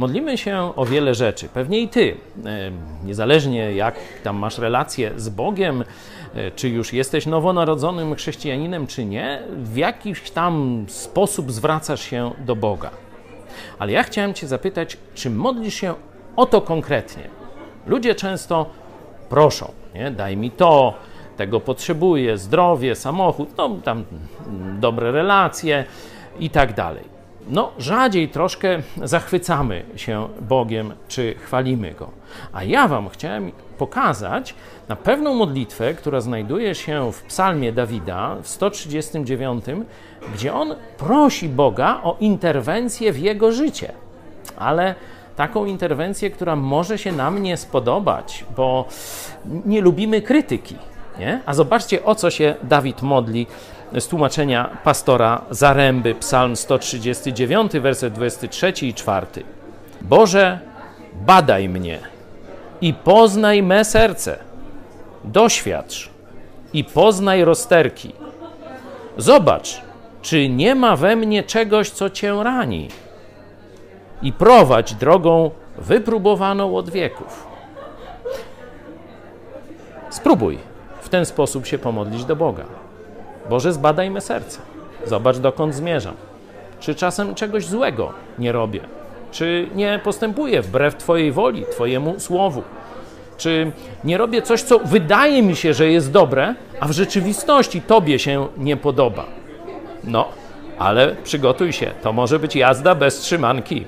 Modlimy się o wiele rzeczy. Pewnie i ty, e, niezależnie jak tam masz relacje z Bogiem, e, czy już jesteś nowonarodzonym chrześcijaninem, czy nie, w jakiś tam sposób zwracasz się do Boga. Ale ja chciałem Cię zapytać, czy modlisz się o to konkretnie? Ludzie często proszą, nie? daj mi to, tego potrzebuję, zdrowie, samochód, no tam dobre relacje i tak dalej. No, rzadziej troszkę zachwycamy się Bogiem czy chwalimy Go. A ja Wam chciałem pokazać na pewną modlitwę, która znajduje się w Psalmie Dawida w 139, gdzie on prosi Boga o interwencję w jego życie. Ale taką interwencję, która może się nam nie spodobać, bo nie lubimy krytyki. Nie? A zobaczcie, o co się Dawid modli z tłumaczenia pastora Zaręby, Psalm 139, werset 23 i 4. Boże, badaj mnie i poznaj me serce. Doświadcz i poznaj rozterki. Zobacz, czy nie ma we mnie czegoś, co cię rani. I prowadź drogą wypróbowaną od wieków. Spróbuj w ten sposób się pomodlić do Boga. Boże, zbadaj me serce. Zobacz, dokąd zmierzam. Czy czasem czegoś złego nie robię? Czy nie postępuję wbrew Twojej woli, Twojemu słowu? Czy nie robię coś, co wydaje mi się, że jest dobre, a w rzeczywistości Tobie się nie podoba? No, ale przygotuj się, to może być jazda bez trzymanki.